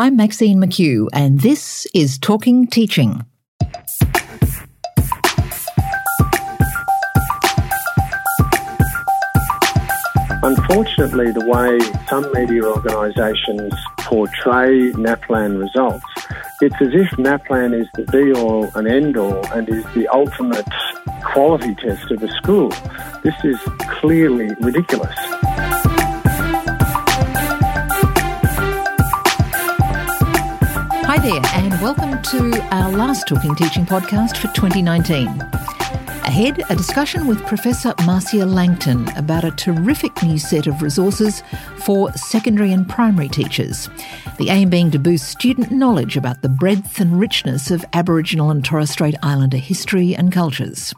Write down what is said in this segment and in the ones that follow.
I'm Maxine McKew, and this is Talking Teaching. Unfortunately, the way some media organisations portray NAPLAN results, it's as if NAPLAN is the be all and end all and is the ultimate quality test of a school. This is clearly ridiculous. Hi there, and welcome to our last Talking Teaching podcast for 2019. Ahead, a discussion with Professor Marcia Langton about a terrific new set of resources for secondary and primary teachers. The aim being to boost student knowledge about the breadth and richness of Aboriginal and Torres Strait Islander history and cultures.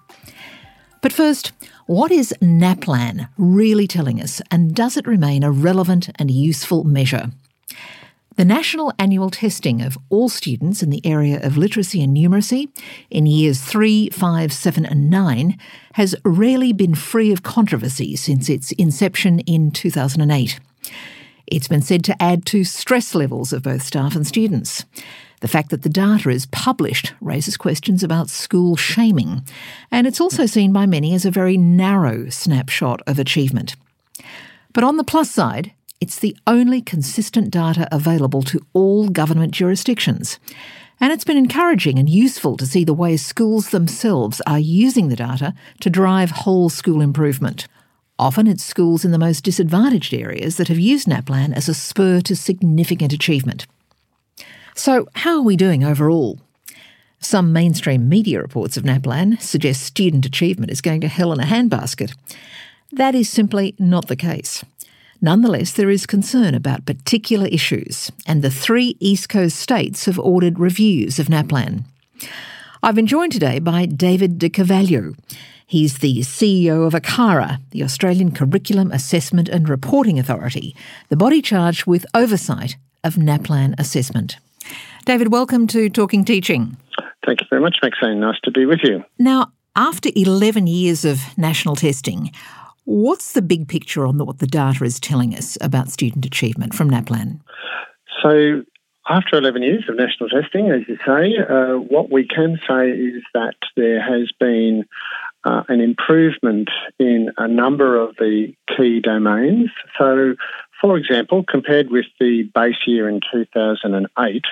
But first, what is NAPLAN really telling us, and does it remain a relevant and useful measure? The national annual testing of all students in the area of literacy and numeracy in years 3, 5, 7, and 9 has rarely been free of controversy since its inception in 2008. It's been said to add to stress levels of both staff and students. The fact that the data is published raises questions about school shaming, and it's also seen by many as a very narrow snapshot of achievement. But on the plus side, it's the only consistent data available to all government jurisdictions. And it's been encouraging and useful to see the way schools themselves are using the data to drive whole school improvement. Often it's schools in the most disadvantaged areas that have used NAPLAN as a spur to significant achievement. So, how are we doing overall? Some mainstream media reports of NAPLAN suggest student achievement is going to hell in a handbasket. That is simply not the case. Nonetheless, there is concern about particular issues, and the three East Coast states have ordered reviews of NAPLAN. I've been joined today by David de Carvalho. He's the CEO of ACARA, the Australian Curriculum Assessment and Reporting Authority, the body charged with oversight of NAPLAN assessment. David, welcome to Talking Teaching. Thank you very much, Maxine. Nice to be with you. Now, after 11 years of national testing, What's the big picture on what the data is telling us about student achievement from NAPLAN? So, after 11 years of national testing, as you say, uh, what we can say is that there has been uh, an improvement in a number of the key domains. So, for example, compared with the base year in 2008,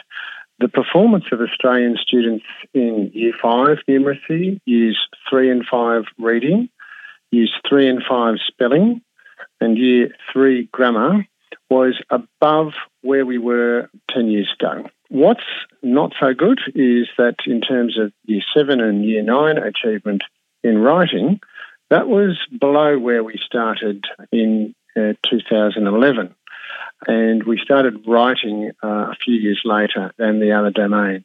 the performance of Australian students in Year 5 numeracy, Years 3 and 5 reading, Years 3 and 5 spelling, and Year 3 grammar was above where we were 10 years ago. What's not so good is that in terms of Year 7 and Year 9 achievement in writing, that was below where we started in uh, 2011. And we started writing uh, a few years later than the other domains.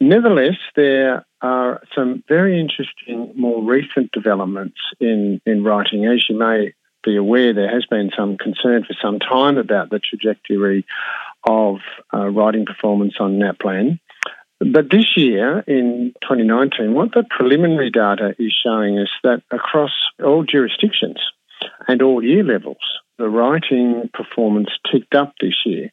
Nevertheless, there are some very interesting, more recent developments in, in writing. As you may be aware, there has been some concern for some time about the trajectory of uh, writing performance on NAPLAN. But this year, in 2019, what the preliminary data is showing us that across all jurisdictions and all year levels, the writing performance ticked up this year.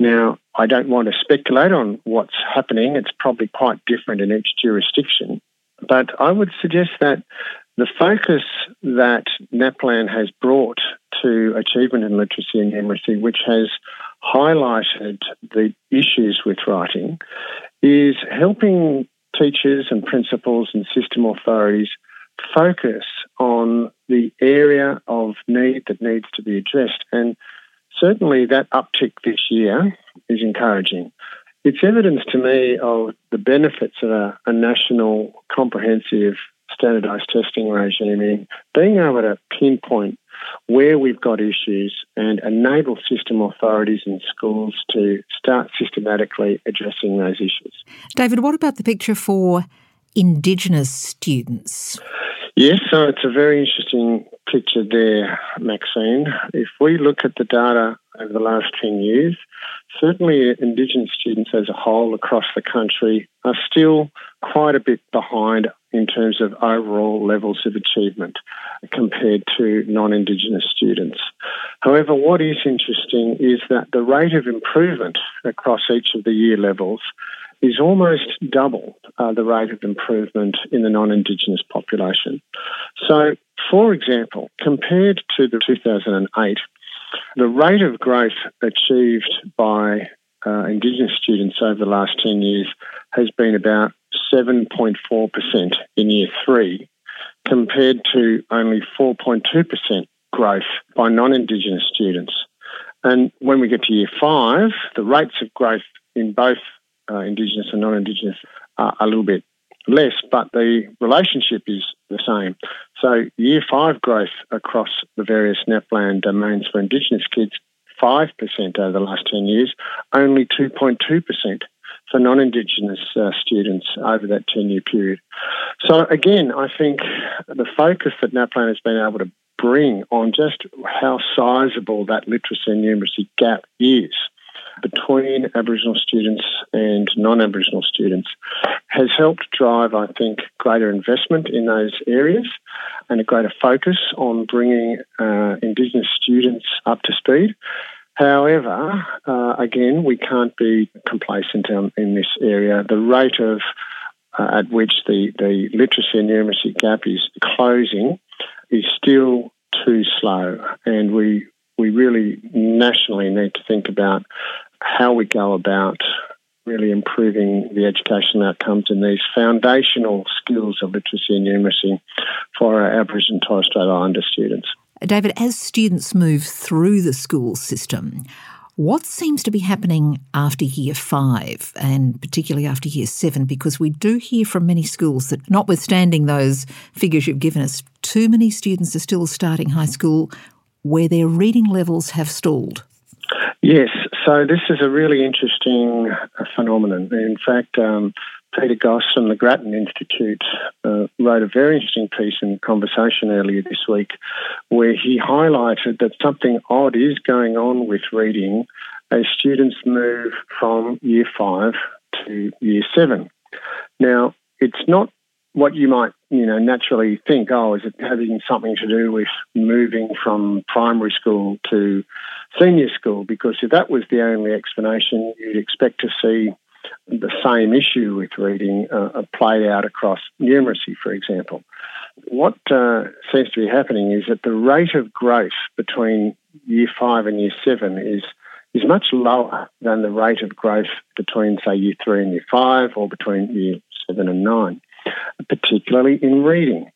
Now, I don't want to speculate on what's happening. It's probably quite different in each jurisdiction. But I would suggest that the focus that NAPLAN has brought to achievement in literacy and numeracy, which has highlighted the issues with writing, is helping teachers and principals and system authorities focus on the area of need that needs to be addressed. And certainly that uptick this year is encouraging. It's evidence to me of the benefits of a, a national comprehensive standardised testing regime in being able to pinpoint where we've got issues and enable system authorities and schools to start systematically addressing those issues. David, what about the picture for Indigenous students? Yes, so it's a very interesting picture there, Maxine. If we look at the data over the last 10 years, certainly Indigenous students as a whole across the country are still quite a bit behind in terms of overall levels of achievement compared to non Indigenous students. However, what is interesting is that the rate of improvement across each of the year levels is almost double uh, the rate of improvement in the non Indigenous population. So, for example, compared to the 2008, the rate of growth achieved by uh, Indigenous students over the last 10 years has been about 7.4% in year three, compared to only 4.2% growth by non Indigenous students. And when we get to year five, the rates of growth in both uh, Indigenous and non Indigenous are a little bit less, but the relationship is the same. So, year five growth across the various NAPLAN domains for Indigenous kids, 5% over the last 10 years, only 2.2% for non Indigenous uh, students over that 10 year period. So, again, I think the focus that NAPLAN has been able to bring on just how sizable that literacy and numeracy gap is between Aboriginal students and non Aboriginal students has helped drive, I think, greater investment in those areas and a greater focus on bringing uh, Indigenous students up to speed. However, uh, again, we can't be complacent in, in this area. The rate of uh, at which the, the literacy and numeracy gap is closing is still too slow, and we we really nationally need to think about how we go about really improving the education outcomes in these foundational skills of literacy and numeracy for our Aboriginal and Torres Strait Islander students. David, as students move through the school system, what seems to be happening after year five and particularly after year seven? Because we do hear from many schools that, notwithstanding those figures you've given us, too many students are still starting high school where their reading levels have stalled. Yes, so this is a really interesting uh, phenomenon. In fact, um, Peter Goss from the Grattan Institute uh, wrote a very interesting piece in Conversation earlier this week where he highlighted that something odd is going on with reading as students move from year five to year seven. Now, it's not what you might, you know, naturally think, oh, is it having something to do with moving from primary school to senior school? Because if that was the only explanation, you'd expect to see the same issue with reading uh, played out across numeracy, for example. What uh, seems to be happening is that the rate of growth between year five and year seven is is much lower than the rate of growth between, say, year three and year five, or between year seven and nine, particularly in reading.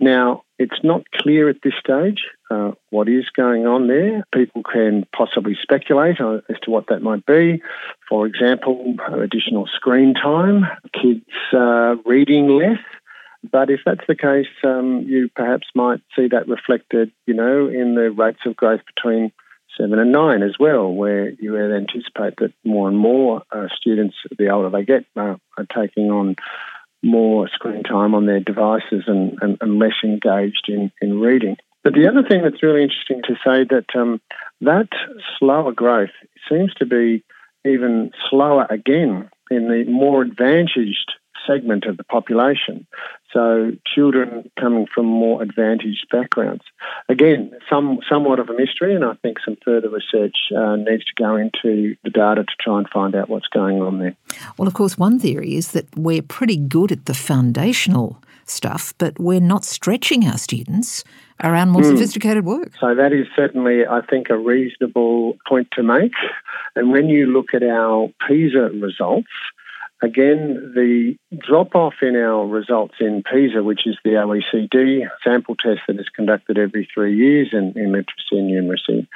Now, it's not clear at this stage uh, what is going on there. People can possibly speculate as to what that might be. For example, additional screen time, kids uh, reading less. But if that's the case, um, you perhaps might see that reflected, you know, in the rates of growth between seven and nine as well, where you would anticipate that more and more uh, students, the older they get, uh, are taking on more screen time on their devices and, and, and, less engaged in, in reading. But the other thing that's really interesting to say that um, that slower growth seems to be even slower again in the more advantaged segment of the population. So children coming from more advantaged backgrounds. Again, some somewhat of a mystery, and I think some further research uh, needs to go into the data to try and find out what's going on there. Well, of course, one theory is that we're pretty good at the foundational stuff, but we're not stretching our students around more mm. sophisticated work. So that is certainly, I think, a reasonable point to make. And when you look at our PISA results, Again, the drop off in our results in PISA, which is the OECD sample test that is conducted every three years in, in literacy and numeracy,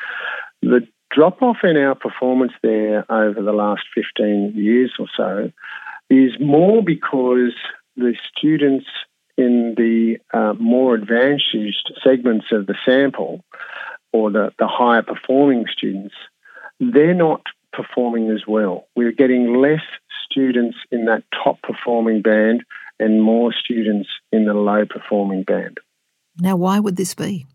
the drop off in our performance there over the last 15 years or so is more because the students in the uh, more advantaged segments of the sample or the, the higher performing students, they're not performing as well. We're getting less students in that top performing band and more students in the low performing band. Now, why would this be?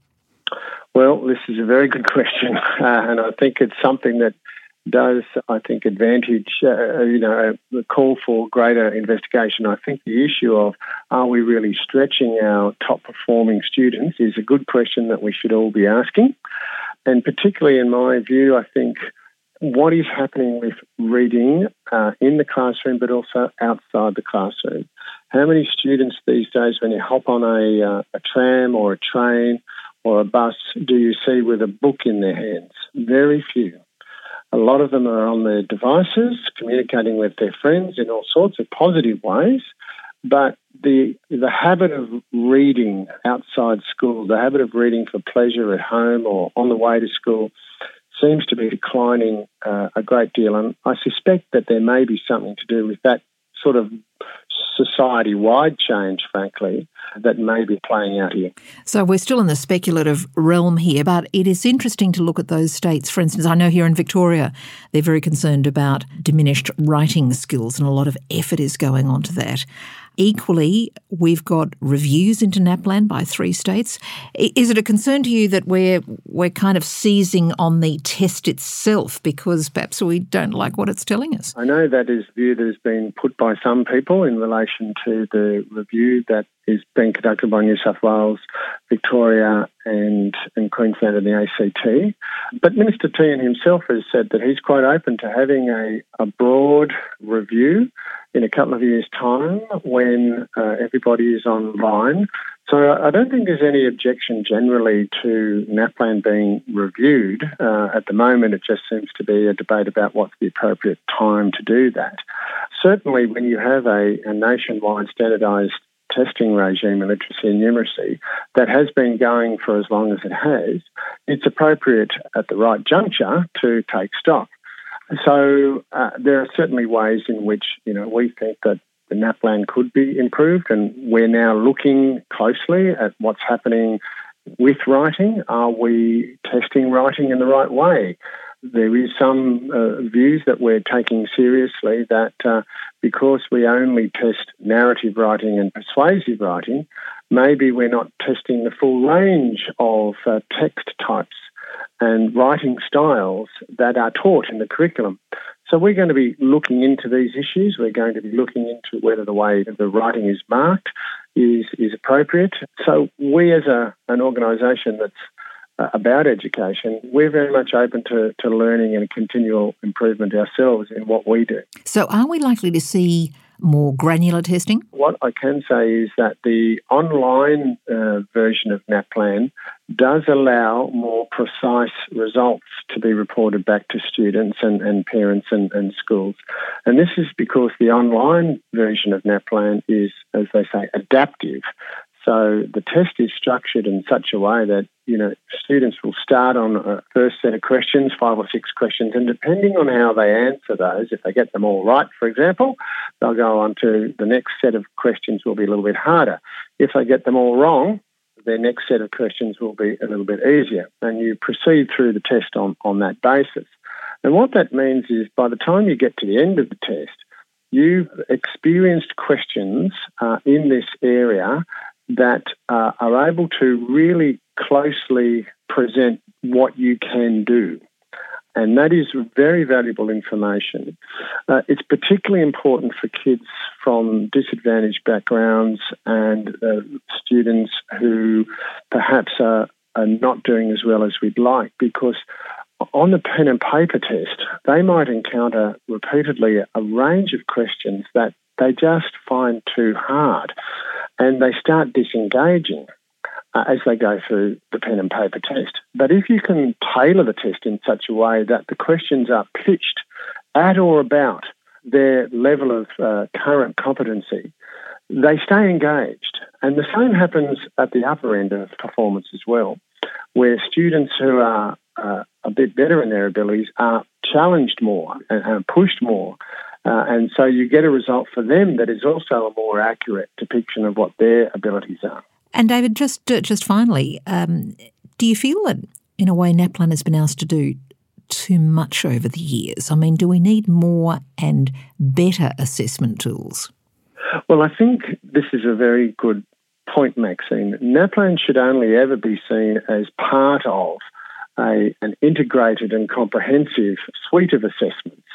Well, this is a very good question, uh, and I think it's something that does, I think, advantage, uh, you know, the call for greater investigation. I think the issue of are we really stretching our top performing students is a good question that we should all be asking. And particularly in my view, I think what is happening with reading uh, in the classroom but also outside the classroom. How many students these days, when you hop on a, uh, a tram or a train or a bus, do you see with a book in their hands? Very few. A lot of them are on their devices, communicating with their friends in all sorts of positive ways. But the the habit of reading outside school, the habit of reading for pleasure at home or on the way to school, seems to be declining uh, a great deal. And I suspect that there may be something to do with that sort of society wide change, frankly, that may be playing out here. So we're still in the speculative realm here, but it is interesting to look at those states. For instance, I know here in Victoria, they're very concerned about diminished writing skills, and a lot of effort is going on to that. Equally, we've got reviews into NAPLAN by three states. Is it a concern to you that we're we're kind of seizing on the test itself because perhaps we don't like what it's telling us? I know that is view that has been put by some people in relation to the review that is being conducted by New South Wales, Victoria, and, and Queensland and the ACT. But Minister Tehan himself has said that he's quite open to having a, a broad review in a couple of years' time when uh, everybody is online. So I don't think there's any objection generally to NAPLAN being reviewed. Uh, at the moment, it just seems to be a debate about what's the appropriate time to do that. Certainly, when you have a, a nationwide standardised testing regime in literacy and numeracy that has been going for as long as it has, it's appropriate at the right juncture to take stock. So uh, there are certainly ways in which you know we think that the NAPLAN could be improved, and we're now looking closely at what's happening with writing. Are we testing writing in the right way? There is some uh, views that we're taking seriously that uh, because we only test narrative writing and persuasive writing, maybe we're not testing the full range of uh, text types and writing styles that are taught in the curriculum. So we're going to be looking into these issues. We're going to be looking into whether the way the writing is marked is is appropriate. So we, as a an organisation that's about education, we're very much open to, to learning and continual improvement ourselves in what we do. So, are we likely to see more granular testing? What I can say is that the online uh, version of NAPLAN does allow more precise results to be reported back to students and, and parents and, and schools. And this is because the online version of NAPLAN is, as they say, adaptive. So the test is structured in such a way that you know students will start on a first set of questions, five or six questions, and depending on how they answer those, if they get them all right, for example, they'll go on to the next set of questions will be a little bit harder. If they get them all wrong, their next set of questions will be a little bit easier, and you proceed through the test on, on that basis. And what that means is by the time you get to the end of the test, you've experienced questions uh, in this area that uh, are able to really closely present what you can do. And that is very valuable information. Uh, it's particularly important for kids from disadvantaged backgrounds and uh, students who perhaps are, are not doing as well as we'd like because on the pen and paper test, they might encounter repeatedly a range of questions that they just find too hard and they start disengaging uh, as they go through the pen and paper test. But if you can tailor the test in such a way that the questions are pitched at or about their level of uh, current competency, they stay engaged. And the same happens at the upper end of performance as well, where students who are uh, a bit better in their abilities are challenged more and, and pushed more uh, and so you get a result for them that is also a more accurate depiction of what their abilities are. And David, just uh, just finally, um, do you feel that in a way NAPLAN has been asked to do too much over the years? I mean, do we need more and better assessment tools? Well, I think this is a very good point, Maxine. NAPLAN should only ever be seen as part of a, an integrated and comprehensive suite of assessments.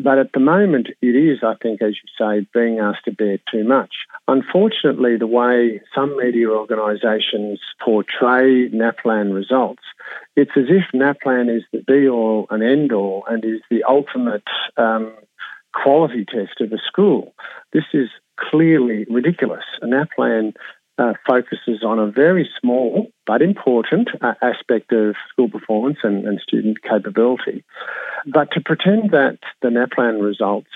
But at the moment, it is, I think, as you say, being asked to bear too much. Unfortunately, the way some media organisations portray NAPLAN results, it's as if NAPLAN is the be all and end all and is the ultimate um, quality test of a school. This is clearly ridiculous. NAPLAN uh, focuses on a very small but important uh, aspect of school performance and, and, student capability. But to pretend that the NAPLAN results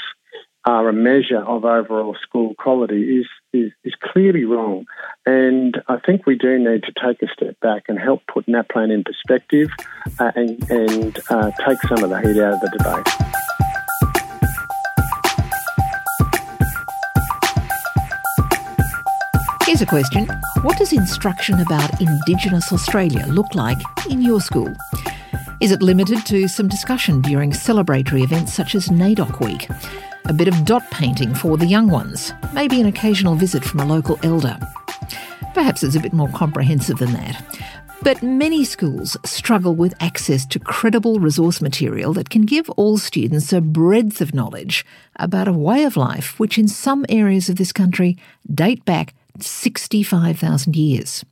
are a measure of overall school quality is, is, is clearly wrong. And I think we do need to take a step back and help put NAPLAN in perspective uh, and, and uh, take some of the heat out of the debate. A question What does instruction about Indigenous Australia look like in your school? Is it limited to some discussion during celebratory events such as NAIDOC Week? A bit of dot painting for the young ones? Maybe an occasional visit from a local elder? Perhaps it's a bit more comprehensive than that. But many schools struggle with access to credible resource material that can give all students a breadth of knowledge about a way of life which, in some areas of this country, date back 65,000 years.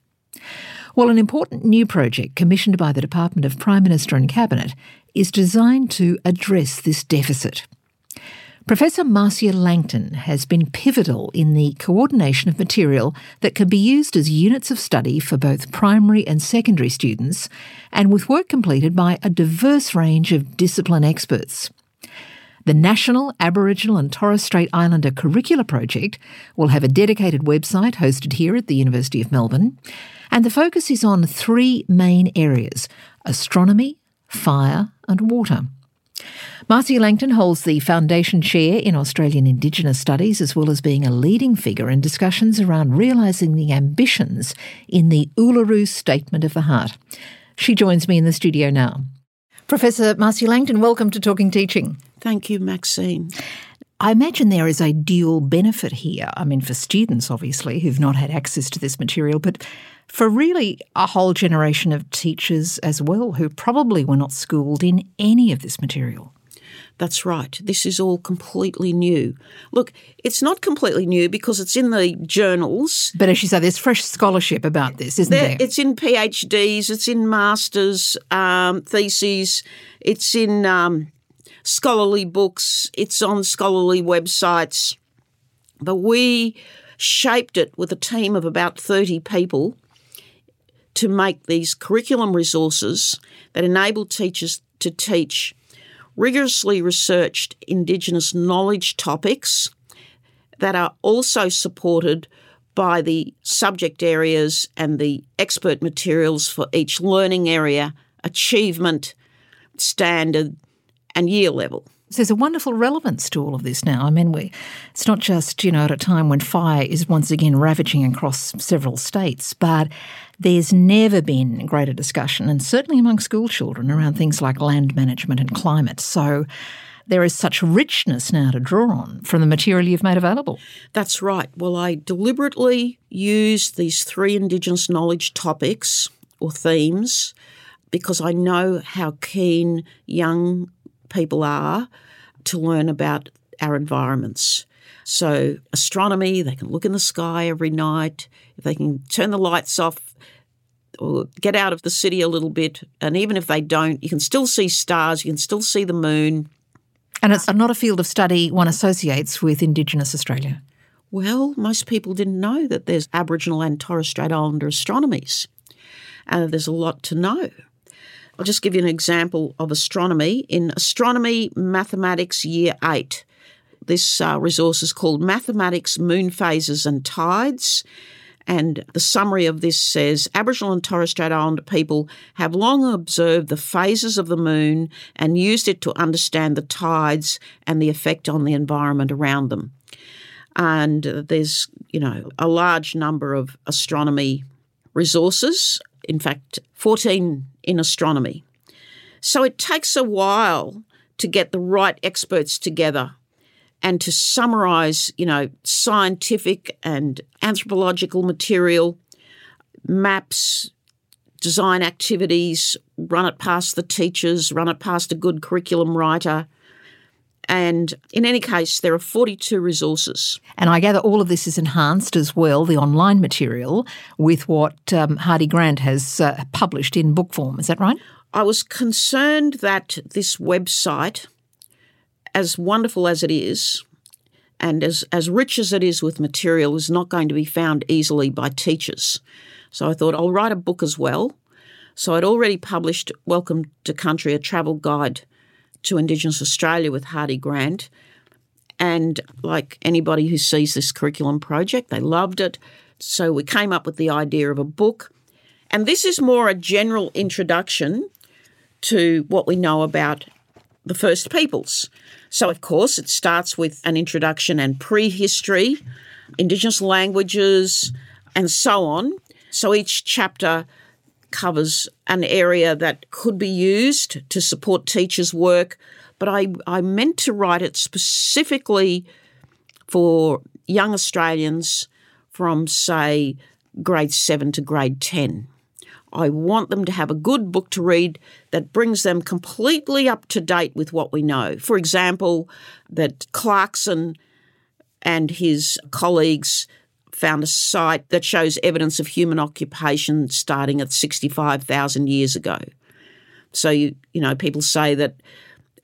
Well, an important new project commissioned by the Department of Prime Minister and Cabinet is designed to address this deficit. Professor Marcia Langton has been pivotal in the coordination of material that can be used as units of study for both primary and secondary students, and with work completed by a diverse range of discipline experts. The National Aboriginal and Torres Strait Islander Curricula Project will have a dedicated website hosted here at the University of Melbourne, and the focus is on three main areas astronomy, fire, and water. Marcia Langton holds the Foundation Chair in Australian Indigenous Studies, as well as being a leading figure in discussions around realising the ambitions in the Uluru Statement of the Heart. She joins me in the studio now. Professor Marcia Langton, welcome to Talking Teaching. Thank you, Maxine. I imagine there is a dual benefit here. I mean, for students, obviously, who've not had access to this material, but for really a whole generation of teachers as well who probably were not schooled in any of this material. That's right. This is all completely new. Look, it's not completely new because it's in the journals. But as you say, there's fresh scholarship about this, isn't there? there? It's in PhDs, it's in masters um, theses, it's in um, scholarly books, it's on scholarly websites. But we shaped it with a team of about 30 people to make these curriculum resources that enable teachers to teach rigorously researched Indigenous knowledge topics that are also supported by the subject areas and the expert materials for each learning area, achievement, standard, and year level. So There's a wonderful relevance to all of this now. I mean, we, it's not just, you know, at a time when fire is once again ravaging across several states, but there's never been greater discussion, and certainly among school children, around things like land management and climate. So there is such richness now to draw on from the material you've made available. That's right. Well, I deliberately used these three Indigenous knowledge topics or themes because I know how keen young people are to learn about our environments. So, astronomy, they can look in the sky every night. If they can turn the lights off or get out of the city a little bit, and even if they don't, you can still see stars, you can still see the moon. And it's not a field of study one associates with Indigenous Australia. Well, most people didn't know that there's Aboriginal and Torres Strait Islander astronomies. Uh, there's a lot to know. I'll just give you an example of astronomy. In Astronomy Mathematics Year 8, this uh, resource is called Mathematics Moon Phases and Tides. And the summary of this says Aboriginal and Torres Strait Islander people have long observed the phases of the moon and used it to understand the tides and the effect on the environment around them. And there's, you know, a large number of astronomy resources. In fact, 14 in astronomy. So it takes a while to get the right experts together and to summarize, you know, scientific and anthropological material, maps, design activities, run it past the teachers, run it past a good curriculum writer. And in any case, there are 42 resources. And I gather all of this is enhanced as well, the online material, with what um, Hardie Grant has uh, published in book form. Is that right? I was concerned that this website, as wonderful as it is, and as, as rich as it is with material, is not going to be found easily by teachers. So I thought I'll write a book as well. So I'd already published Welcome to Country, a travel guide to Indigenous Australia with Hardie Grant. And like anybody who sees this curriculum project, they loved it. So we came up with the idea of a book. And this is more a general introduction to what we know about the First Peoples. So, of course, it starts with an introduction and prehistory, Indigenous languages, and so on. So each chapter covers an area that could be used to support teachers' work, but I, I meant to write it specifically for young Australians from, say, grade 7 to grade 10. I want them to have a good book to read that brings them completely up to date with what we know. For example, that Clarkson and his colleagues found a site that shows evidence of human occupation starting at 65,000 years ago. So, you, you know, people say that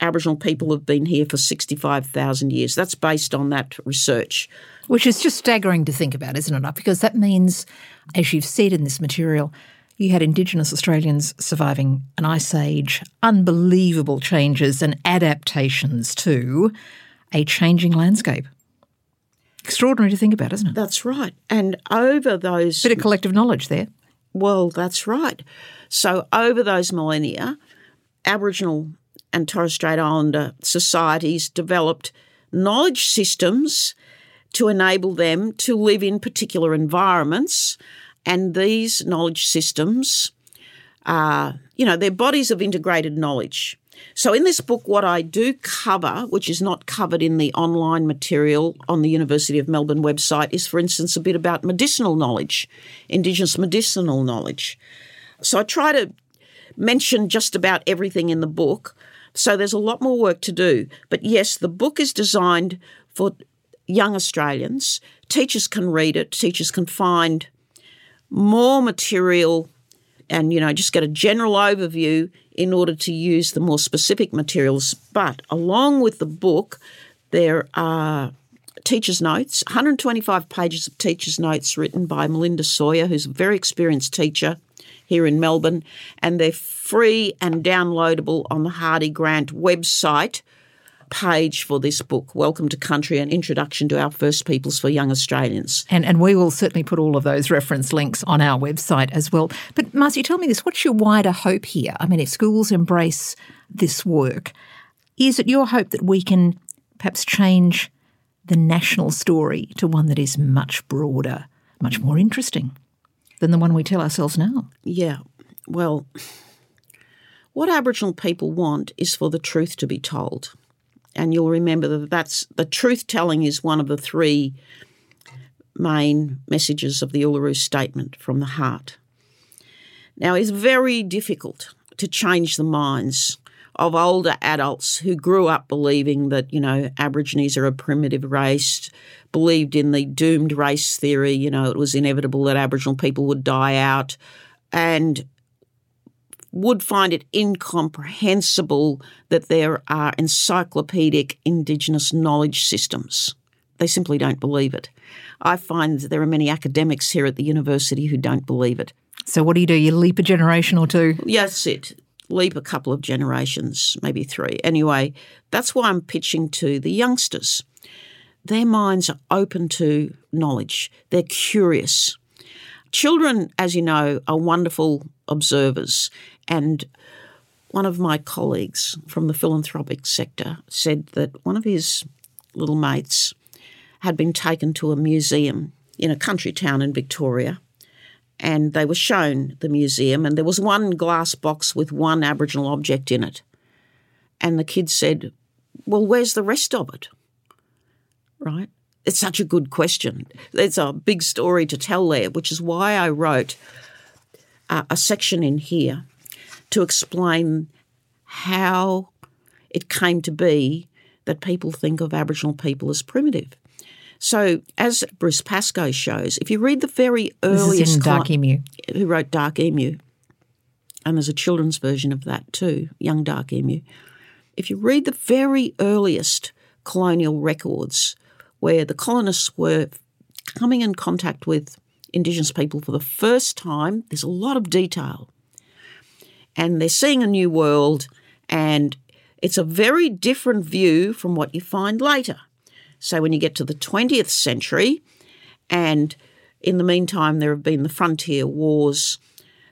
Aboriginal people have been here for 65,000 years. That's based on that research. Which is just staggering to think about, isn't it? Because that means, as you've said in this material, you had Indigenous Australians surviving an ice age, unbelievable changes and adaptations to a changing landscape. Extraordinary to think about, isn't it? That's right. And over those. Bit of collective knowledge there. Well, that's right. So, over those millennia, Aboriginal and Torres Strait Islander societies developed knowledge systems to enable them to live in particular environments. And these knowledge systems are, you know, they're bodies of integrated knowledge. So, in this book, what I do cover, which is not covered in the online material on the University of Melbourne website, is, for instance, a bit about medicinal knowledge, Indigenous medicinal knowledge. So, I try to mention just about everything in the book. So, there's a lot more work to do. But yes, the book is designed for young Australians. Teachers can read it, teachers can find more material and you know just get a general overview in order to use the more specific materials. But along with the book, there are teacher's notes, 125 pages of teacher's notes written by Melinda Sawyer, who's a very experienced teacher here in Melbourne, and they're free and downloadable on the Hardie Grant website page for this book, Welcome to Country An Introduction to Our First Peoples for Young Australians. And, and we will certainly put all of those reference links on our website as well. But Marcy, tell me this what's your wider hope here? I mean, if schools embrace this work, is it your hope that we can perhaps change the national story to one that is much broader, much more interesting than the one we tell ourselves now? Yeah. Well, what Aboriginal people want is for the truth to be told and you'll remember that that's the truth telling is one of the three main messages of the Uluru Statement from the heart. Now, it's very difficult to change the minds of older adults who grew up believing that, you know, Aborigines are a primitive race, believed in the doomed race theory, you know, it was inevitable that Aboriginal people would die out, and would find it incomprehensible that there are encyclopedic Indigenous knowledge systems. They simply don't believe it. I find there are many academics here at the university who don't believe it. So, what do you do? You leap a generation or two? Yes, it. Leap a couple of generations, maybe three. Anyway, that's why I'm pitching to the youngsters. Their minds are open to knowledge, they're curious. Children, as you know, are wonderful observers. And one of my colleagues from the philanthropic sector said that one of his little mates had been taken to a museum in a country town in Victoria. And they were shown the museum, and there was one glass box with one Aboriginal object in it. And the kid said, Well, where's the rest of it? Right? It's such a good question. There's a big story to tell there, which is why I wrote a, a section in here to explain how it came to be that people think of Aboriginal people as primitive. So, as Bruce Pascoe shows, if you read the very earliest, this is in Dark Emu, who wrote Dark Emu, and there's a children's version of that too, Young Dark Emu. If you read the very earliest colonial records where the colonists were coming in contact with Indigenous people for the first time, there's a lot of detail. And they're seeing a new world, and it's a very different view from what you find later. So when you get to the 20th century, and in the meantime, there have been the frontier wars,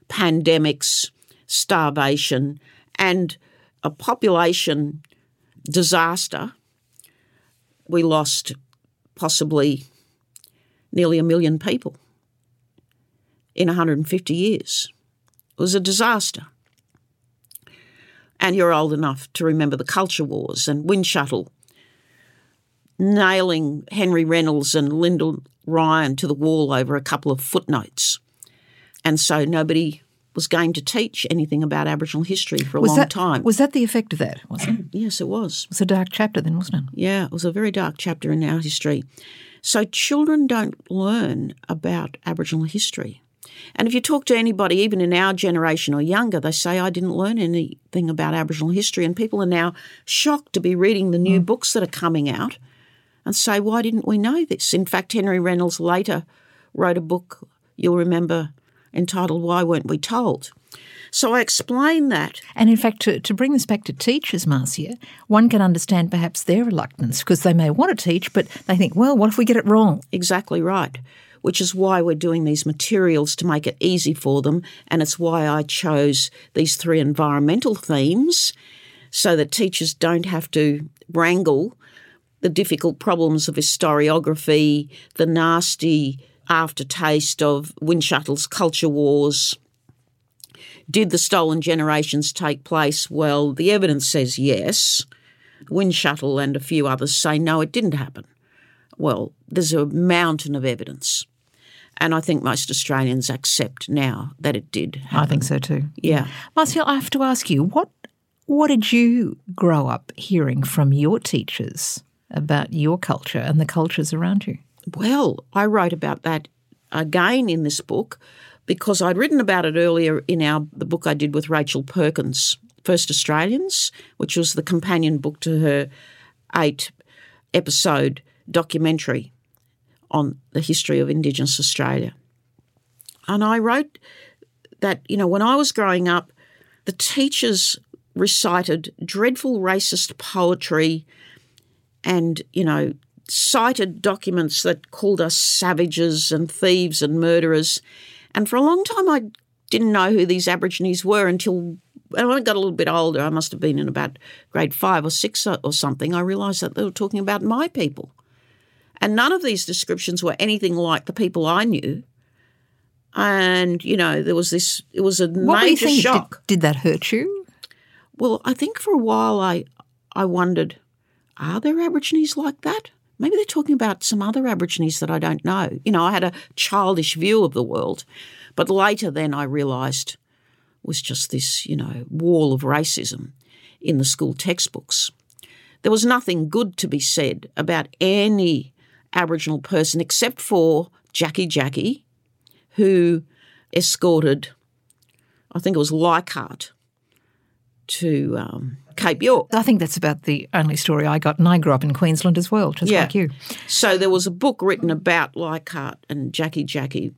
pandemics, starvation, and a population disaster. We lost possibly nearly a million people in 150 years. It was a disaster. And you're old enough to remember the culture wars and Windschuttle nailing Henry Reynolds and Lyndall Ryan to the wall over a couple of footnotes. And so nobody was going to teach anything about Aboriginal history for a was long that, time. Was that the effect of that? Was it? yes, it was. It was a dark chapter then, wasn't it? Yeah, it was a very dark chapter in our history. So children don't learn about Aboriginal history. And if you talk to anybody, even in our generation or younger, they say, I didn't learn anything about Aboriginal history. And people are now shocked to be reading the new mm. books that are coming out and say, why didn't we know this? In fact, Henry Reynolds later wrote a book, you'll remember, entitled Why Weren't We Told? So I explain that. And in fact, to, to bring this back to teachers, Marcia, one can understand perhaps their reluctance because they may want to teach, but they think, well, what if we get it wrong? Exactly right. Which is why we're doing these materials to make it easy for them. And it's why I chose these three environmental themes so that teachers don't have to wrangle the difficult problems of historiography, the nasty aftertaste of Windschuttle's culture wars. Did the stolen generations take place? Well, the evidence says yes. Windschuttle and a few others say no, it didn't happen. Well, there's a mountain of evidence. And I think most Australians accept now that it did. Happen. I think so too. Yeah. Marcia, I have to ask you, what what did you grow up hearing from your teachers about your culture and the cultures around you? Well, I wrote about that again in this book because I'd written about it earlier in our the book I did with Rachel Perkins, First Australians, which was the companion book to her eight episode documentary on the history of Indigenous Australia. And I wrote that, you know, when I was growing up, the teachers recited dreadful racist poetry and, you know, cited documents that called us savages and thieves and murderers. And for a long time, I didn't know who these Aborigines were until when I got a little bit older. I must have been in about grade five or six or something. I realised that they were talking about my people. And none of these descriptions were anything like the people I knew. And, you know, there was this, it was a what major shock. Did, did that hurt you? Well, I think for a while I, I wondered are there Aborigines like that? Maybe they're talking about some other Aborigines that I don't know. You know, I had a childish view of the world, but later then I realised was just this, you know, wall of racism in the school textbooks. There was nothing good to be said about any Aboriginal person except for Jackie Jackie, who escorted, I think it was Leichhardt, to um, Cape York. I think that's about the only story I got, and I grew up in Queensland as well, just yeah. like you. So there was a book written about Leichhardt and Jackie Jackie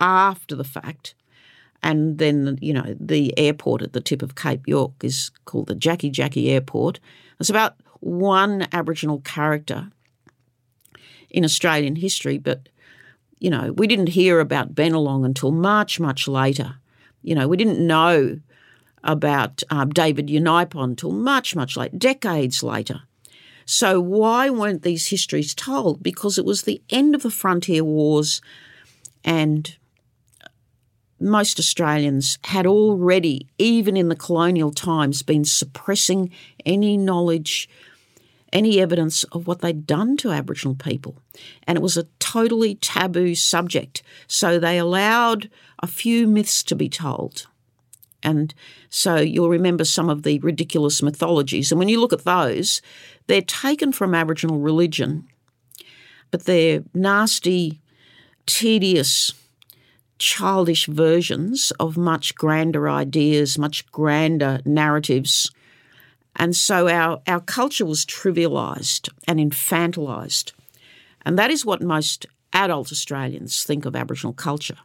after the fact, and then you know the airport at the tip of Cape York is called the Jackie Jackie Airport. It's about one Aboriginal character in Australian history, but you know we didn't hear about Bennelong until much much later. You know we didn't know about um, David Unaipon until much, much later, decades later. So, why weren't these histories told? Because it was the end of the frontier wars, and most Australians had already, even in the colonial times, been suppressing any knowledge, any evidence of what they'd done to Aboriginal people. And it was a totally taboo subject. So they allowed a few myths to be told. And so you'll remember some of the ridiculous mythologies. And when you look at those, they're taken from Aboriginal religion, but they're nasty, tedious, childish versions of much grander ideas, much grander narratives. And so our, our culture was trivialised and infantilised. And that is what most adult Australians think of Aboriginal culture.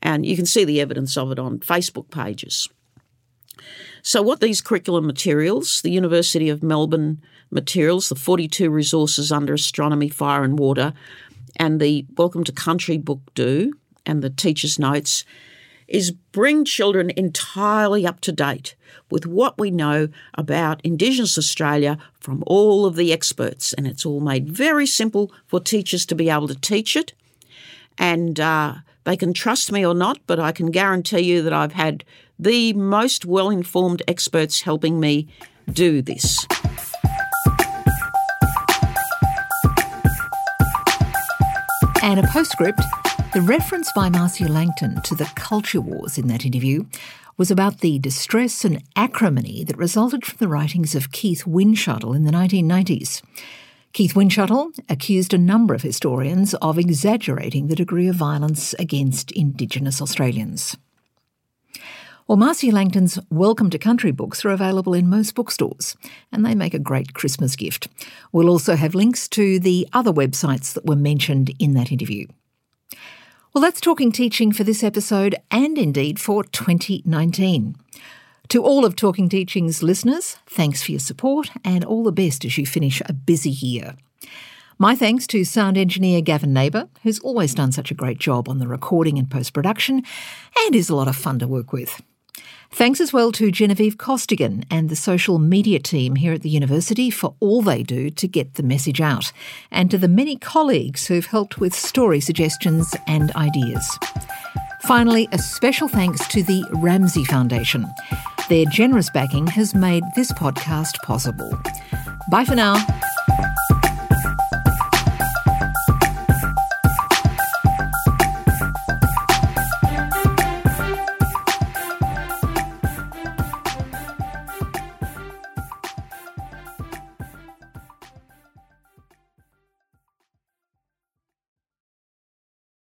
And you can see the evidence of it on Facebook pages. So, what these curriculum materials, the University of Melbourne materials, the 42 resources under astronomy, fire, and water, and the Welcome to Country book do, and the teacher's notes, is bring children entirely up to date with what we know about Indigenous Australia from all of the experts. And it's all made very simple for teachers to be able to teach it. And uh, they can trust me or not, but I can guarantee you that I've had the most well informed experts helping me do this. And a postscript the reference by Marcia Langton to the culture wars in that interview was about the distress and acrimony that resulted from the writings of Keith Windschuttle in the 1990s. Keith Windschuttle accused a number of historians of exaggerating the degree of violence against Indigenous Australians. Well, Marcia Langton's Welcome to Country books are available in most bookstores, and they make a great Christmas gift. We'll also have links to the other websites that were mentioned in that interview. Well, that's Talking Teaching for this episode and indeed for 2019. To all of Talking Teaching's listeners, thanks for your support and all the best as you finish a busy year. My thanks to sound engineer Gavin Neighbour, who's always done such a great job on the recording and post production and is a lot of fun to work with. Thanks as well to Genevieve Costigan and the social media team here at the university for all they do to get the message out, and to the many colleagues who've helped with story suggestions and ideas. Finally, a special thanks to the Ramsay Foundation. Their generous backing has made this podcast possible. Bye for now.